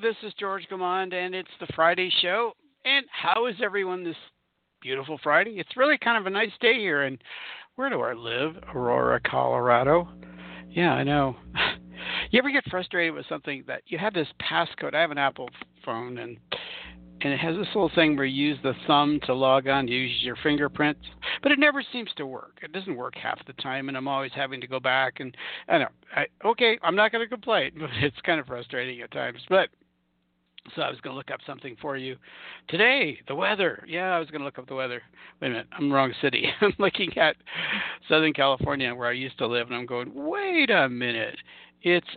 This is George Gamond, and it's the Friday show. And how is everyone this beautiful Friday? It's really kind of a nice day here. And where do I live? Aurora, Colorado. Yeah, I know. You ever get frustrated with something that you have this passcode? I have an Apple phone, and and it has this little thing where you use the thumb to log on, use your fingerprints, but it never seems to work. It doesn't work half the time, and I'm always having to go back. And I know, I, okay, I'm not going to complain, but it's kind of frustrating at times. But so I was going to look up something for you today. The weather. Yeah, I was going to look up the weather. Wait a minute, I'm wrong city. I'm looking at Southern California where I used to live, and I'm going, wait a minute. It's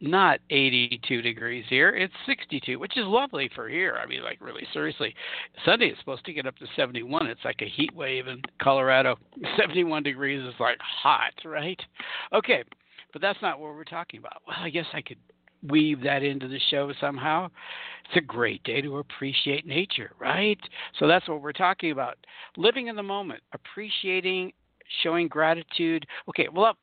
not 82 degrees here. It's 62, which is lovely for here. I mean, like really seriously. Sunday is supposed to get up to 71. It's like a heat wave in Colorado. 71 degrees is like hot, right? Okay, but that's not what we're talking about. Well, I guess I could weave that into the show somehow. It's a great day to appreciate nature, right? So that's what we're talking about. Living in the moment, appreciating, showing gratitude. Okay, well,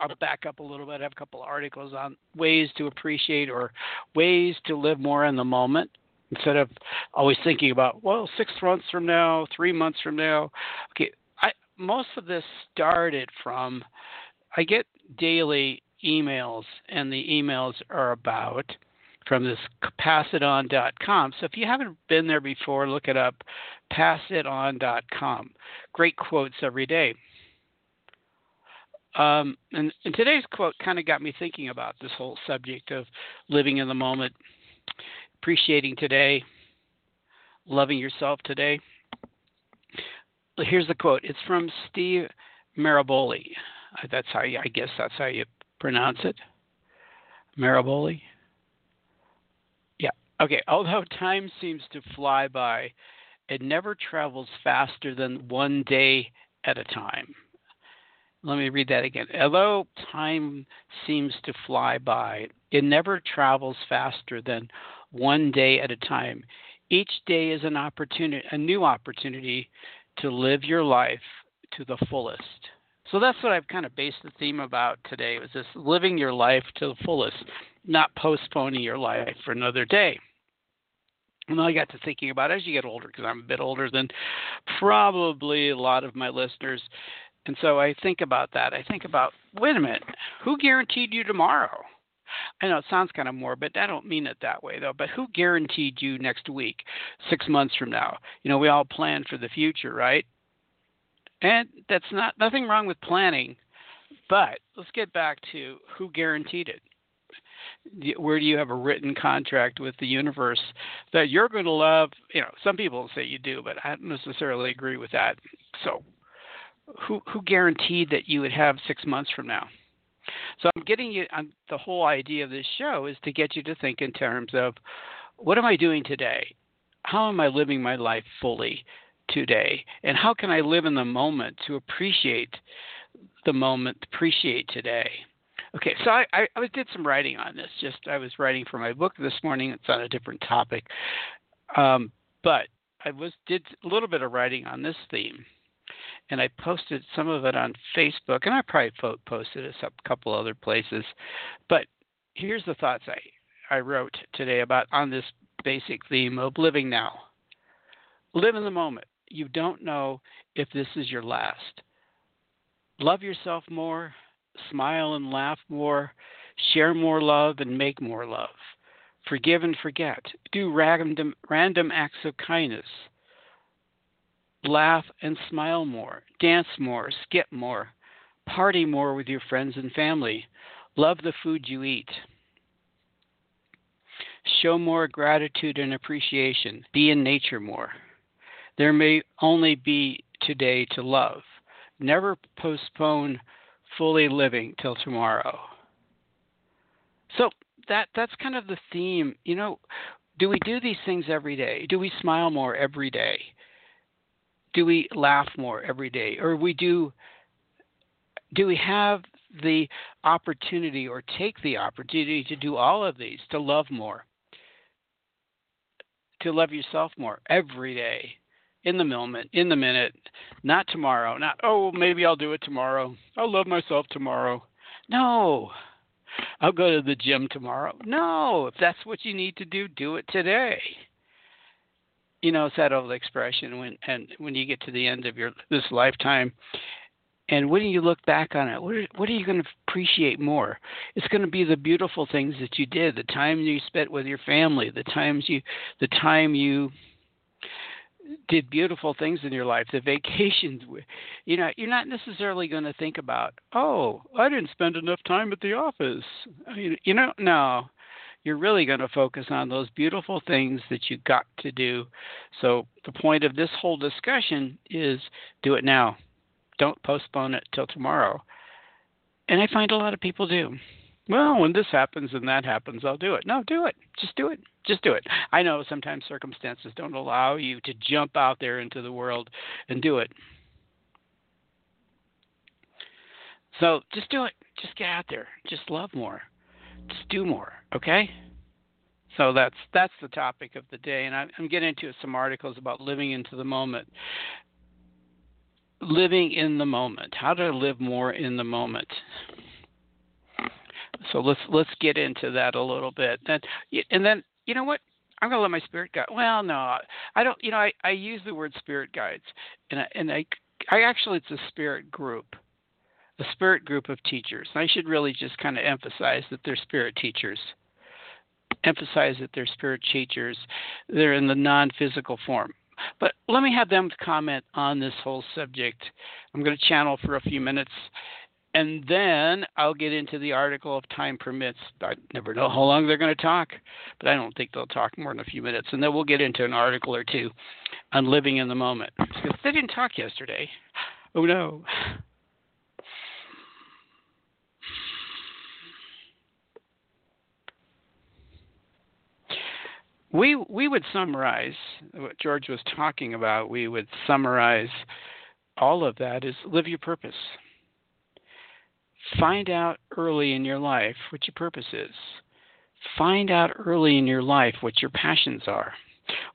I'll back up a little bit. I have a couple of articles on ways to appreciate or ways to live more in the moment instead of always thinking about well, six months from now, three months from now. Okay, I most of this started from I get daily emails, and the emails are about from this passiton.com. So if you haven't been there before, look it up, passiton.com. Great quotes every day. Um, and, and today's quote kind of got me thinking about this whole subject of living in the moment, appreciating today, loving yourself today. Here's the quote. It's from Steve Maraboli. That's how you, I guess that's how you pronounce it. Maraboli. Yeah. Okay. Although time seems to fly by, it never travels faster than one day at a time. Let me read that again. Although time seems to fly by, it never travels faster than one day at a time. Each day is an opportunity, a new opportunity to live your life to the fullest. So that's what I've kind of based the theme about today was this living your life to the fullest, not postponing your life for another day. And I got to thinking about as you get older, because I'm a bit older than probably a lot of my listeners, and so I think about that. I think about, wait a minute, who guaranteed you tomorrow? I know it sounds kind of morbid. I don't mean it that way though. But who guaranteed you next week, six months from now? You know, we all plan for the future, right? And that's not nothing wrong with planning. But let's get back to who guaranteed it. Where do you have a written contract with the universe that you're going to love? You know, some people say you do, but I don't necessarily agree with that. So who who guaranteed that you would have six months from now? So I'm getting you. I'm, the whole idea of this show is to get you to think in terms of what am I doing today? How am I living my life fully today? And how can I live in the moment to appreciate the moment, appreciate today? Okay, so I, I, I did some writing on this. Just I was writing for my book this morning. It's on a different topic, um, but I was did a little bit of writing on this theme and I posted some of it on Facebook, and I probably posted it a couple other places. But here's the thoughts I, I wrote today about on this basic theme of living now. Live in the moment. You don't know if this is your last. Love yourself more, smile and laugh more, share more love and make more love. Forgive and forget. Do random, random acts of kindness laugh and smile more, dance more, skip more, party more with your friends and family, love the food you eat. Show more gratitude and appreciation. Be in nature more. There may only be today to love. Never postpone fully living till tomorrow. So that that's kind of the theme. You know, do we do these things every day? Do we smile more every day? Do we laugh more every day? Or we do do we have the opportunity or take the opportunity to do all of these, to love more, to love yourself more every day, in the moment, in the minute, not tomorrow, not, oh, maybe I'll do it tomorrow. I'll love myself tomorrow. No, I'll go to the gym tomorrow. No, if that's what you need to do, do it today. You know, it's that old expression when and when you get to the end of your this lifetime and when you look back on it, what are, what are you going to appreciate more? It's going to be the beautiful things that you did, the time you spent with your family, the times you, the time you did beautiful things in your life, the vacations. You know, you're not necessarily going to think about, oh, I didn't spend enough time at the office. Uh, you know, no. You're really going to focus on those beautiful things that you got to do. So the point of this whole discussion is do it now don't postpone it till tomorrow. And I find a lot of people do. Well, when this happens and that happens, I'll do it. No, do it. Just do it. Just do it. I know sometimes circumstances don't allow you to jump out there into the world and do it. So just do it. Just get out there. Just love more. Just do more. Okay? So that's that's the topic of the day, and I'm getting into some articles about living into the moment living in the moment, how to live more in the moment. So let's let's get into that a little bit. And and then you know what? I'm gonna let my spirit guide. Well, no, I don't. You know, I, I use the word spirit guides, and I, and I I actually it's a spirit group, a spirit group of teachers. And I should really just kind of emphasize that they're spirit teachers. Emphasize that they're spirit teachers. They're in the non-physical form. But let me have them comment on this whole subject. I'm going to channel for a few minutes, and then I'll get into the article if time permits. I never know how long they're going to talk, but I don't think they'll talk more than a few minutes. And then we'll get into an article or two on living in the moment. Because they didn't talk yesterday. Oh no. we we would summarize what George was talking about. We would summarize all of that is live your purpose. Find out early in your life what your purpose is. Find out early in your life what your passions are.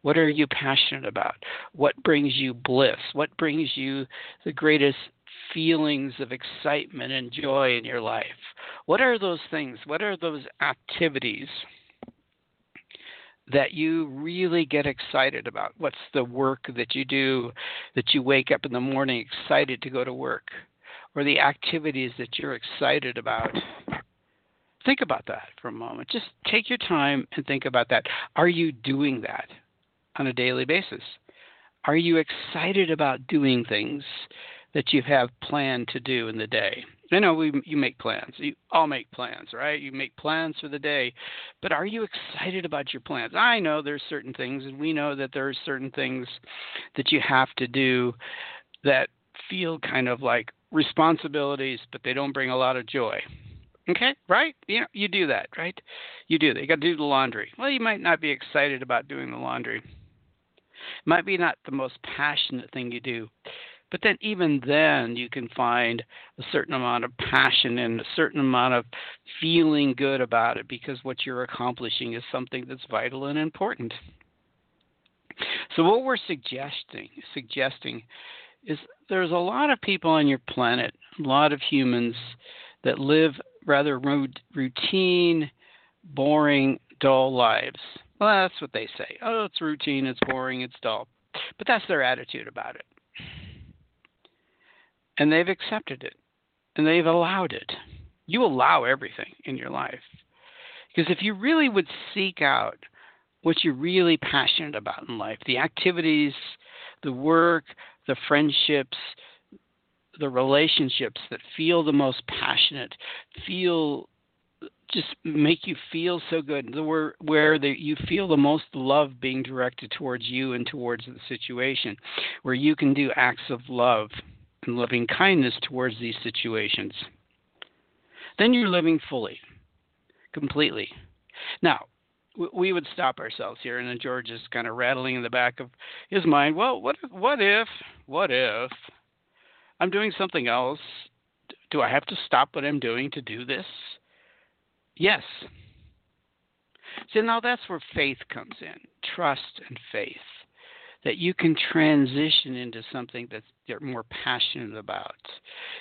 What are you passionate about? What brings you bliss? What brings you the greatest feelings of excitement and joy in your life? What are those things? What are those activities? that you really get excited about. What's the work that you do that you wake up in the morning excited to go to work? Or the activities that you're excited about? Think about that for a moment. Just take your time and think about that. Are you doing that on a daily basis? Are you excited about doing things that you have planned to do in the day? I know we you make plans. You all make plans, right? You make plans for the day, but are you excited about your plans? I know there's certain things, and we know that there are certain things that you have to do that feel kind of like responsibilities, but they don't bring a lot of joy. Okay, right? You know, you do that, right? You do that. You got to do the laundry. Well, you might not be excited about doing the laundry. It might be not the most passionate thing you do, but then, even then, you can find a certain amount of passion and a certain amount of feeling good about it because what you're accomplishing is something that's vital and important. So, what we're suggesting suggesting is there's a lot of people on your planet, a lot of humans that live rather routine, boring, dull lives. Well, that's what they say. Oh, it's routine, it's boring, it's dull. But that's their attitude about it and they've accepted it and they've allowed it. You allow everything in your life. Because if you really would seek out what you're really passionate about in life, the activities the work, the friendships, the relationships that feel the most passionate, feel just make you feel so good where where the, you feel the most love being directed towards you and towards the situation where you can do acts of love and loving kindness towards these situations. Then you're living fully completely. Now we would stop ourselves here and then george is kind of rattling in the back of his mind well what if what if what if i'm doing something else do i have to stop what i'm doing to do this Yes. So now that's where faith comes in trust and faith. That you can transition into something that you're more passionate about,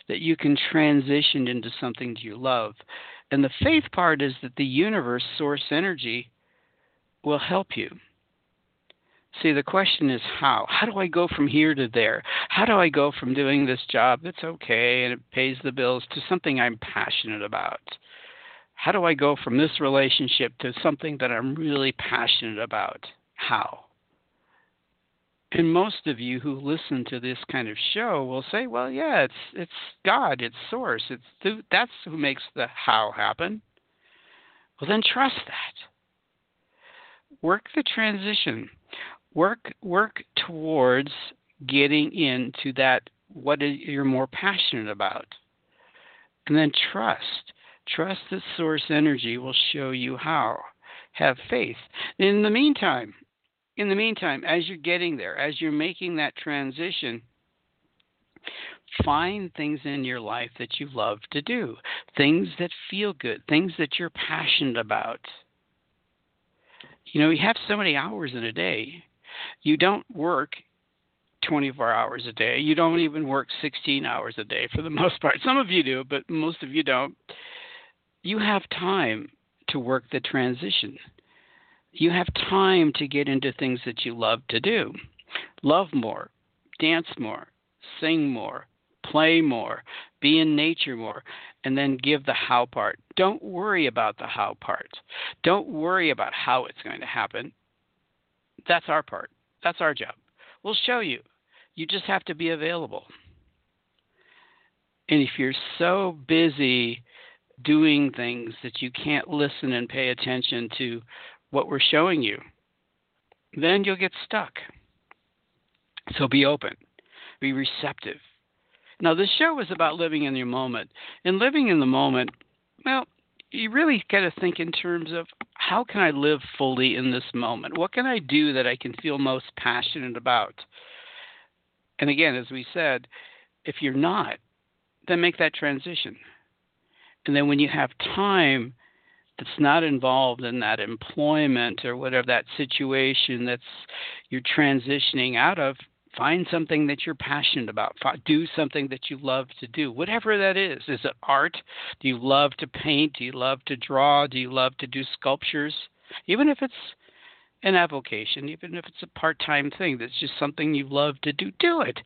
that you can transition into something that you love. And the faith part is that the universe, source energy, will help you. See, the question is how? How do I go from here to there? How do I go from doing this job that's okay and it pays the bills to something I'm passionate about? how do I go from this relationship to something that I'm really passionate about? How? And most of you who listen to this kind of show will say, "Well, yeah, it's it's God, it's Source, it's th- that's who makes the how happen." Well, then trust that. Work the transition. Work work towards getting into that what you're more passionate about, and then trust Trust that source energy will show you how. Have faith. In the meantime, in the meantime, as you're getting there, as you're making that transition, find things in your life that you love to do, things that feel good, things that you're passionate about. You know, you have so many hours in a day. You don't work 24 hours a day. You don't even work 16 hours a day for the most part. Some of you do, but most of you don't you have time to work the transition. You have time to get into things that you love to do. Love more, dance more, sing more, play more, be in nature more, and then give the how part. Don't worry about the how part. Don't worry about how it's going to happen. That's our part. That's our job. We'll show you. You just have to be available. And if you're so busy doing things that you can't listen and pay attention to what we're showing you, then you'll get stuck. So be open, be receptive. Now, this show is about living in your moment. And living in the moment, well, you really got to think in terms of how can I live fully in this moment? What can I do that I can feel most passionate about? And again, as we said, if you're not, then make that transition. And then when you have time that's not involved in that employment or whatever that situation that's you're transitioning out of, find something that you're passionate about. Do something that you love to do, whatever that is. Is it art? Do you love to paint? Do you love to draw? Do you love to do sculptures? Even if it's an avocation, even if it's a part time thing that's just something you love to do, do it.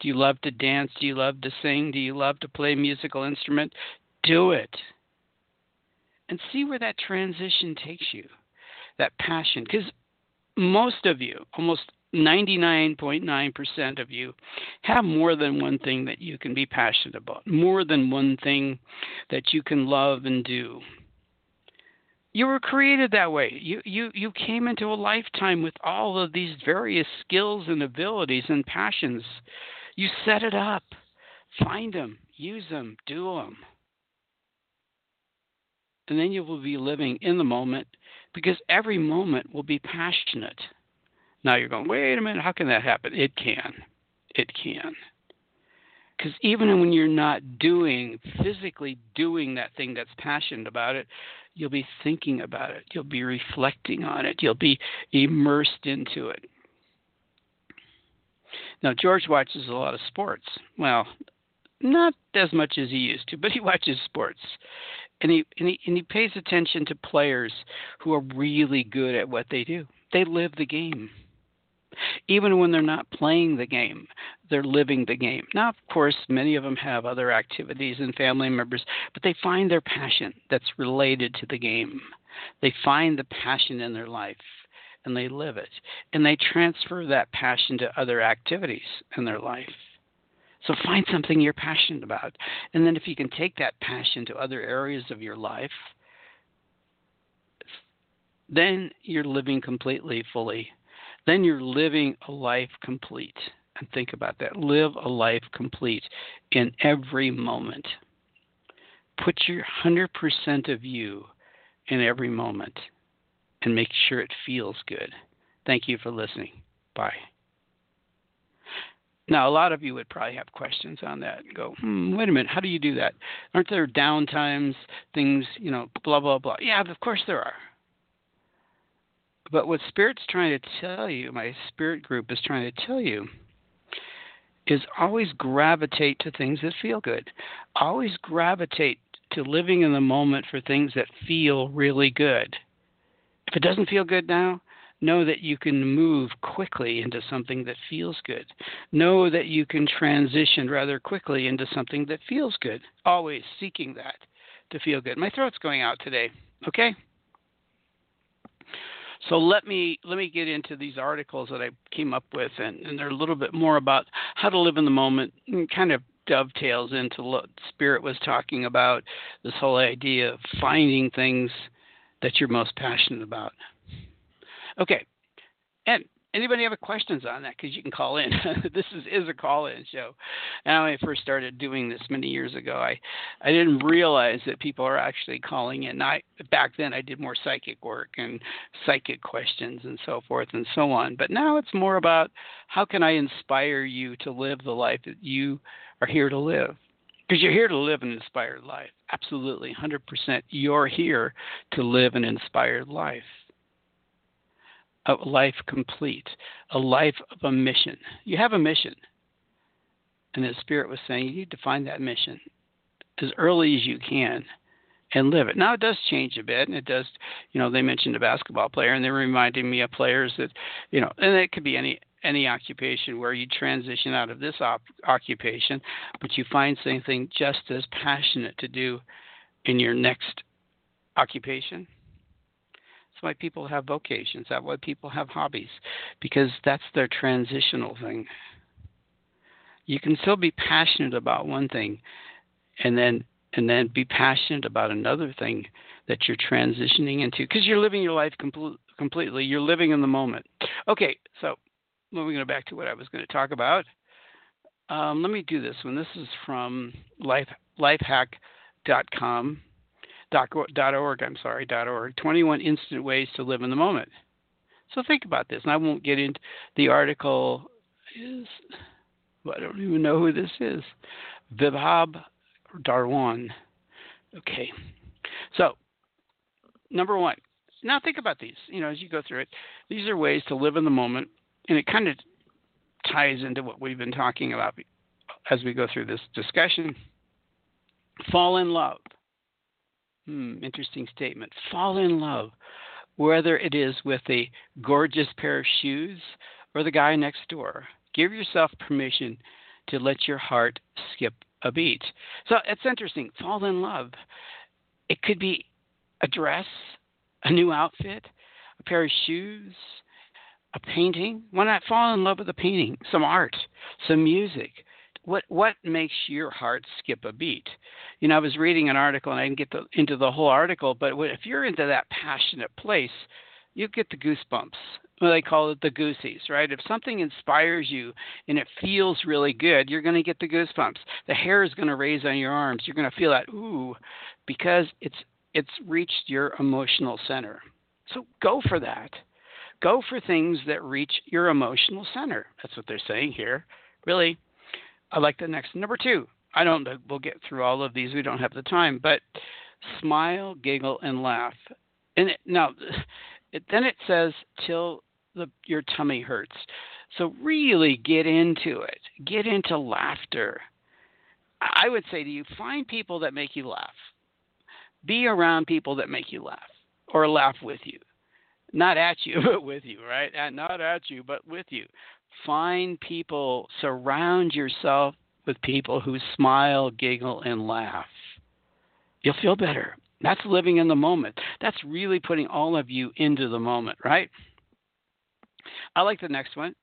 Do you love to dance? Do you love to sing? Do you love to play a musical instrument? do it and see where that transition takes you, that passion. Because most of you, almost 99.9% of you, have more than one thing that you can be passionate about, more than one thing that you can love and do. You were created that way. You, you, you came into a lifetime with all of these various skills and abilities and passions. You set it up. Find them, use them, do them and then you will be living in the moment because every moment will be passionate. Now you're going, wait a minute, how can that happen? It can. It can. Because even when you're not doing, physically doing that thing that's passionate about it, you'll be thinking about it. You'll be reflecting on it. You'll be immersed into it. Now, George watches a lot of sports. Well, not as much as he used to, but he watches sports and he, and he and he pays attention to players who are really good at what they do. They live the game. Even when they're not playing the game, they're living the game. Now, of course, many of them have other activities and family members, but they find their passion that's related to the game. They find the passion in their life and they live it. And they transfer that passion to other activities in their life. So find something you're passionate about. And then if you can take that passion to other areas of your life, then you're living completely fully. Then you're living a life complete. And think about that. Live a life complete in every moment. Put your 100% of you in every moment and make sure it feels good. Thank you for listening. Bye. Now, a lot of you would probably have questions on that and go, hmm, wait a minute, how do you do that? Aren't there downtimes, things, you know, blah, blah, blah? Yeah, of course there are. But what Spirit's trying to tell you, my Spirit group is trying to tell you, is always gravitate to things that feel good. Always gravitate to living in the moment for things that feel really good. If it doesn't feel good now, know that you can move quickly into something that feels good. Know that you can transition rather quickly into something that feels good. Always seeking that to feel good. My throat's going out today. Okay? So let me let me get into these articles that I came up with, and, and they're a little bit more about how to live in the moment, and kind of dovetails into what Spirit was talking about. This whole idea of finding things that you're most passionate about. Okay, and anybody have questions on that? Because you can call in. this is, is a call-in show. And when I first started doing this many years ago, I I didn't realize that people are actually calling in. I back then I did more psychic work and psychic questions and so forth and so on. But now it's more about how can I inspire you to live the life that you are here to live. Because you're here to live an inspired life. Absolutely, 100%. You're here to live an inspired life a life complete, a life of a mission. You have a mission. And the Spirit was saying you need to find that mission as early as you can and live it. Now it does change a bit, and it does. You know, they mentioned a basketball player, and they're reminding me of players that, you know, and it could be any any occupation where you transition out of this op- occupation, but you find something just as passionate to do in your next occupation why people have vocations. That's why people have hobbies, because that's their transitional thing. You can still be passionate about one thing, and then and then be passionate about another thing that you're transitioning into, because you're living your life complete, completely. You're living in the moment. Okay, so moving back to what I was going to talk about. Um, let me do this one. This is from life, lifehack.com dot org. I'm sorry, dot org. 21 instant ways to live in the moment. So think about this, and I won't get into the article. Is well, I don't even know who this is. Vibhab Darwan. Okay, so number one. Now think about these. You know, as you go through it, these are ways to live in the moment, and it kind of ties into what we've been talking about as we go through this discussion. Fall in love. Hmm, interesting statement. Fall in love, whether it is with a gorgeous pair of shoes or the guy next door. Give yourself permission to let your heart skip a beat. So it's interesting. Fall in love. It could be a dress, a new outfit, a pair of shoes, a painting. Why not fall in love with a painting, some art, some music? What what makes your heart skip a beat? You know, I was reading an article and I didn't get the, into the whole article, but if you're into that passionate place, you get the goosebumps. Well, they call it the goosies, right? If something inspires you and it feels really good, you're going to get the goosebumps. The hair is going to raise on your arms. You're going to feel that ooh, because it's it's reached your emotional center. So go for that. Go for things that reach your emotional center. That's what they're saying here. Really, I like the next number two. I don't. know. We'll get through all of these. We don't have the time, but smile, giggle, and laugh. And it, now, it, then it says till the your tummy hurts. So really get into it. Get into laughter. I would say to you, find people that make you laugh. Be around people that make you laugh or laugh with you. Not at you, but with you, right? And not at you, but with you. Find people, surround yourself with people who smile, giggle, and laugh. You'll feel better. That's living in the moment. That's really putting all of you into the moment, right? I like the next one.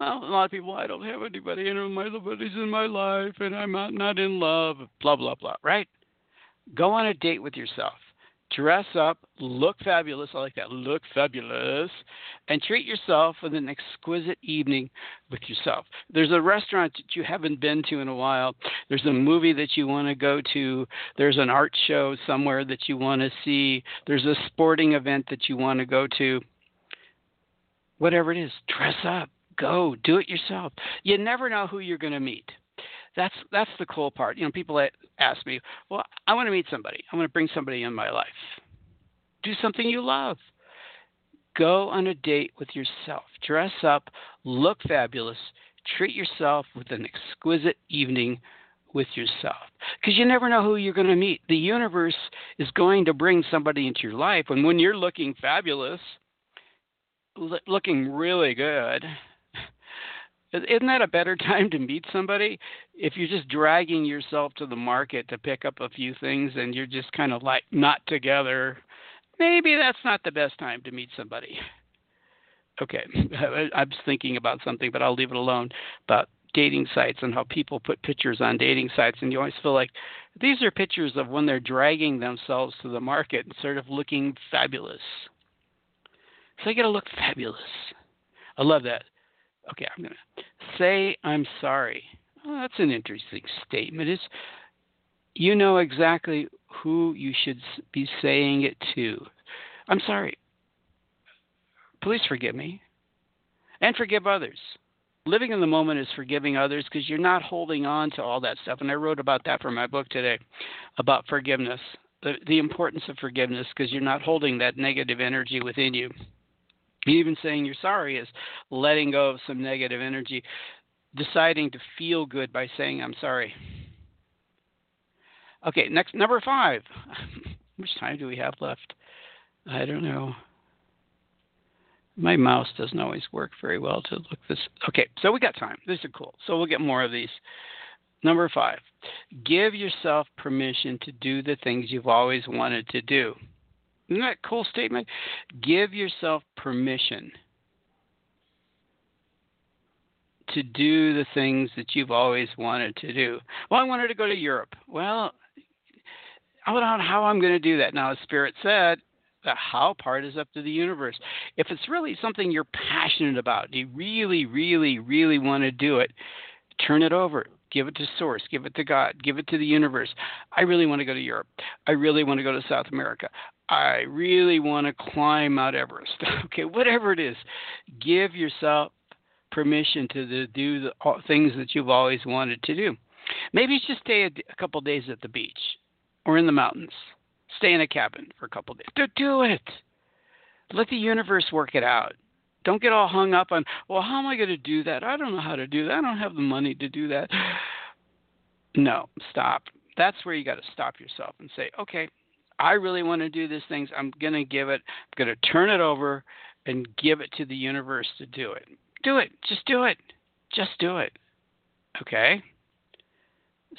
Well, a lot of people, I don't have anybody, my nobody's in my life, and I'm not in love, blah blah blah. Right? Go on a date with yourself dress up, look fabulous. I like that. Look fabulous. And treat yourself with an exquisite evening with yourself. There's a restaurant that you haven't been to in a while. There's a movie that you want to go to. There's an art show somewhere that you want to see. There's a sporting event that you want to go to. Whatever it is, dress up. Go. Do it yourself. You never know who you're going to meet that's that's the cool part. You know, people ask me, "Well, I want to meet somebody. I want to bring somebody in my life." Do something you love. Go on a date with yourself. Dress up, look fabulous, treat yourself with an exquisite evening with yourself. Because you never know who you're going to meet. The universe is going to bring somebody into your life. And when you're looking fabulous, looking really good, isn't that a better time to meet somebody if you're just dragging yourself to the market to pick up a few things and you're just kind of like not together? Maybe that's not the best time to meet somebody. Okay, I was thinking about something, but I'll leave it alone. About dating sites and how people put pictures on dating sites, and you always feel like these are pictures of when they're dragging themselves to the market and sort of looking fabulous. So you got to look fabulous. I love that. Okay, I'm going to say I'm sorry. Well, that's an interesting statement. It's you know exactly who you should be saying it to. I'm sorry. Please forgive me and forgive others. Living in the moment is forgiving others because you're not holding on to all that stuff. And I wrote about that for my book today about forgiveness, the, the importance of forgiveness because you're not holding that negative energy within you. Even saying you're sorry is letting go of some negative energy, deciding to feel good by saying I'm sorry. Okay, next number five. How much time do we have left? I don't know. My mouse doesn't always work very well to look this. Okay, so we got time. This is cool. So we'll get more of these. Number five, give yourself permission to do the things you've always wanted to do. Isn't that a cool statement? Give yourself permission to do the things that you've always wanted to do. Well, I wanted to go to Europe. Well, I don't know how I'm going to do that. Now, the Spirit said the how part is up to the universe. If it's really something you're passionate about, you really, really, really want to do it, turn it over. Give it to Source, give it to God, give it to the universe. I really want to go to Europe. I really want to go to South America. I really want to climb Mount Everest. okay, whatever it is, give yourself permission to do the things that you've always wanted to do. Maybe it's just stay a, a couple days at the beach or in the mountains. Stay in a cabin for a couple days. Do, do it. Let the universe work it out. Don't get all hung up on, well, how am I going to do that? I don't know how to do that. I don't have the money to do that. No, stop. That's where you got to stop yourself and say, okay, I really want to do these things. I'm going to give it, I'm going to turn it over and give it to the universe to do it. Do it. Just do it. Just do it. Okay?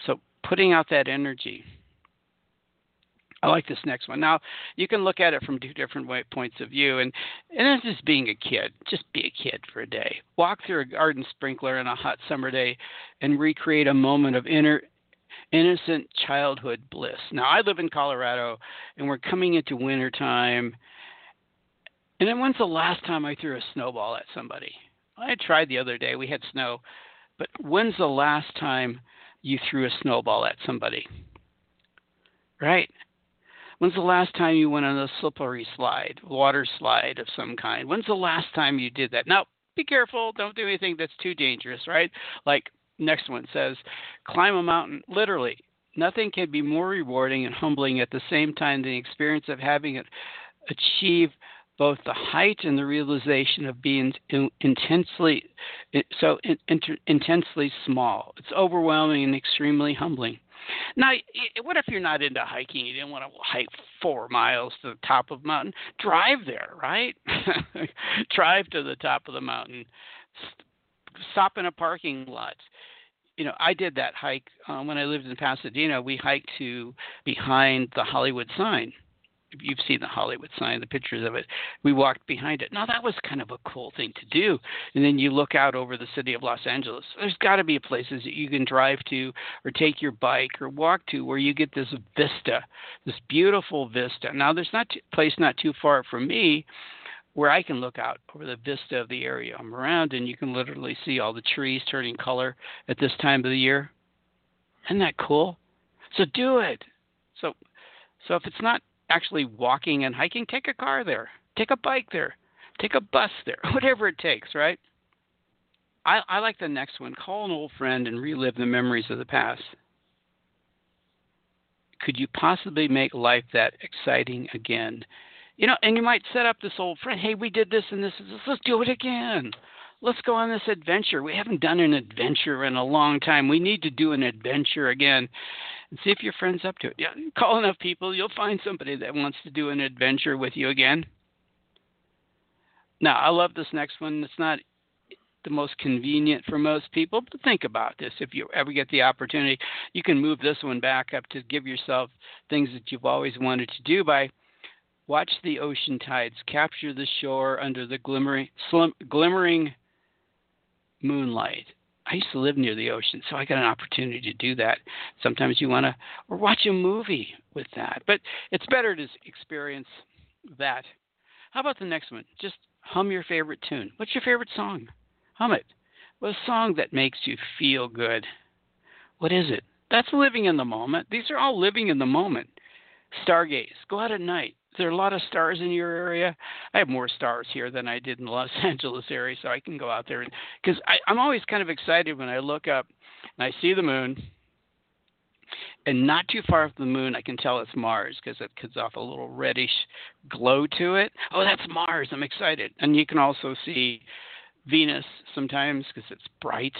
So putting out that energy. I like this next one. Now, you can look at it from two different points of view, and and just being a kid. Just be a kid for a day. Walk through a garden sprinkler on a hot summer day, and recreate a moment of inner innocent childhood bliss. Now, I live in Colorado, and we're coming into winter time. And then, when's the last time I threw a snowball at somebody? I tried the other day. We had snow, but when's the last time you threw a snowball at somebody? Right? When's the last time you went on a slippery slide, water slide of some kind? When's the last time you did that? Now, be careful. Don't do anything that's too dangerous, right? Like next one says, climb a mountain. Literally, nothing can be more rewarding and humbling at the same time than the experience of having it achieve both the height and the realization of being intensely so in, intensely small. It's overwhelming and extremely humbling. Now, what if you're not into hiking? You didn't want to hike four miles to the top of the mountain. Drive there, right? Drive to the top of the mountain. Stop in a parking lot you know, I did that hike um, when I lived in Pasadena. We hiked to behind the Hollywood sign, you've seen the Hollywood sign, the pictures of it, we walked behind it. Now that was kind of a cool thing to do. And then you look out over the city of Los Angeles. There's got to be places that you can drive to, or take your bike, or walk to, where you get this vista, this beautiful vista. Now there's not a place not too far from me where I can look out over the vista of the area I'm around, and you can literally see all the trees turning color at this time of the year. Isn't that cool? So do it. So, so if it's not actually walking and hiking, take a car there, take a bike there, take a bus there, whatever it takes, right? I, I like the next one. Call an old friend and relive the memories of the past. Could you possibly make life that exciting again? You know, and you might set up this old friend. Hey, we did this and this. let's do it again let's go on this adventure. We haven't done an adventure in a long time. We need to do an adventure again and see if your friend's up to it. Yeah, call enough people, you'll find somebody that wants to do an adventure with you again. Now, I love this next one. It's not the most convenient for most people, but think about this. If you ever get the opportunity, you can move this one back up to give yourself things that you've always wanted to do by watch the ocean tides capture the shore under the glimmering, slim, glimmering moonlight. I used to live near the ocean, so I got an opportunity to do that. Sometimes you want to, or watch a movie with that. But it's better to experience that. How about the next one? Just hum your favorite tune. What's your favorite song? Hum it. Well, a song that makes you feel good. What is it? That's living in the moment. These are all living in the moment. Stargaze. Go out at night there are a lot of stars in your area? I have more stars here than I did in the Los Angeles area, so I can go out there because I'm always kind of excited when I look up and I see the moon. And not too far from the moon, I can tell it's Mars because it gives off a little reddish glow to it. Oh, that's Mars! I'm excited. And you can also see Venus sometimes because it's bright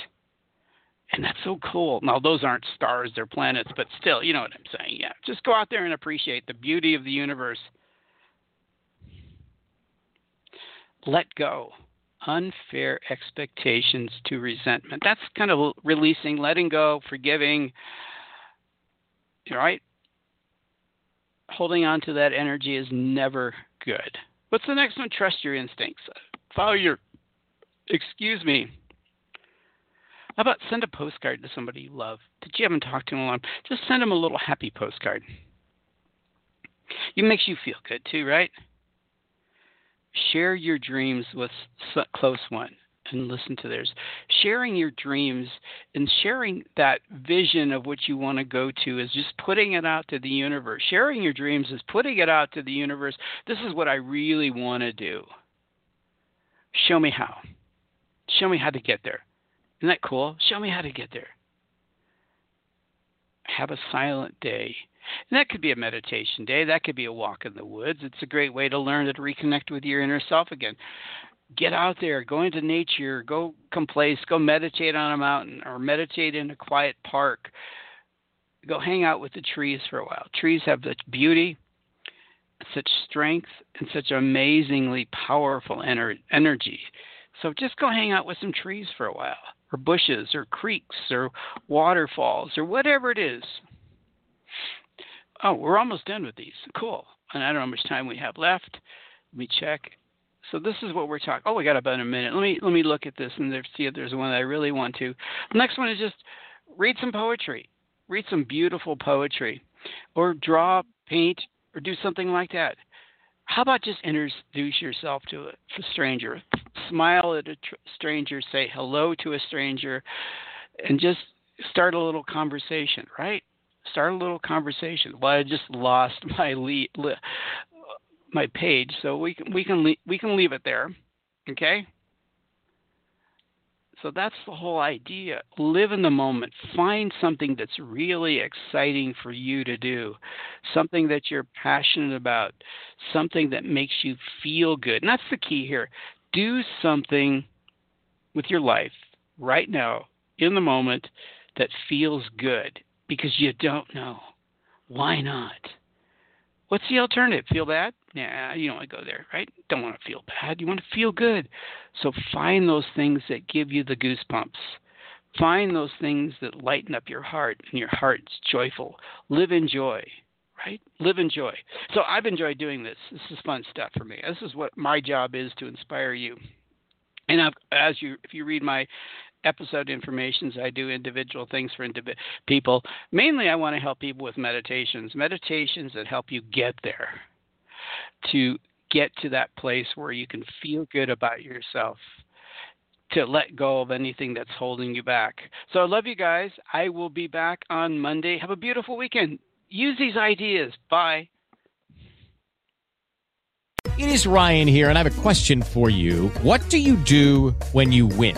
and that's so cool. Now, those aren't stars, they're planets, but still, you know what I'm saying. Yeah. Just go out there and appreciate the beauty of the universe let go. Unfair expectations to resentment. That's kind of releasing, letting go, forgiving, right? Holding on to that energy is never good. What's the next one? Trust your instincts. Follow your, excuse me. How about send a postcard to somebody you love that you haven't talked to in a long? Just send them a little happy postcard. It makes you feel good too, right? Share your dreams with a close one and listen to theirs. Sharing your dreams and sharing that vision of what you want to go to is just putting it out to the universe. Sharing your dreams is putting it out to the universe. This is what I really want to do. Show me how. Show me how to get there. Isn't that cool? Show me how to get there. Have a silent day and that could be a meditation day. That could be a walk in the woods. It's a great way to learn to reconnect with your inner self again. Get out there, go into nature, go place, go meditate on a mountain or meditate in a quiet park. Go hang out with the trees for a while. Trees have such beauty, such strength, and such amazingly powerful ener- energy. So just go hang out with some trees for a while, or bushes, or creeks, or waterfalls, or whatever it is. Oh, we're almost done with these. Cool. And I don't know how much time we have left. Let me check. So this is what we're talking. Oh, we got about a minute. Let me let me look at this and see if there's one that I really want to. The next one is just read some poetry. Read some beautiful poetry, or draw, paint, or do something like that. How about just introduce yourself to a, stranger? Smile at a tr- stranger, say hello to a stranger, and just start a little conversation, right? start a little conversation. Well, I just lost my lead, my page, so we can we can we can leave it there, okay? So that's the whole idea. Live in the moment. Find something that's really exciting for you to do, something that you're passionate about, something that makes you feel good. And that's the key here. Do something with your life right now, in the moment, that feels good because you don't know. Why not? What's the alternative? Feel bad? Nah, you don't want to go there, right? Don't want to feel bad. You want to feel good. So find those things that give you the goosebumps. Find those things that lighten up your heart and your heart's joyful. Live in joy, right? Live in joy. So I've enjoyed doing this. This is fun stuff for me. This is what my job is to inspire you. And I've, as you, if you read my episode informations, I do individual things for indiv- people. Mainly, I want to help people with meditations, meditations that help you get there, to get to that place where you can feel good about yourself, to let go of anything that's holding you back. So I love you guys. I will be back on Monday. Have a beautiful weekend. Use these ideas. Bye. It is Ryan here, and I have a question for you. What do you do when you win?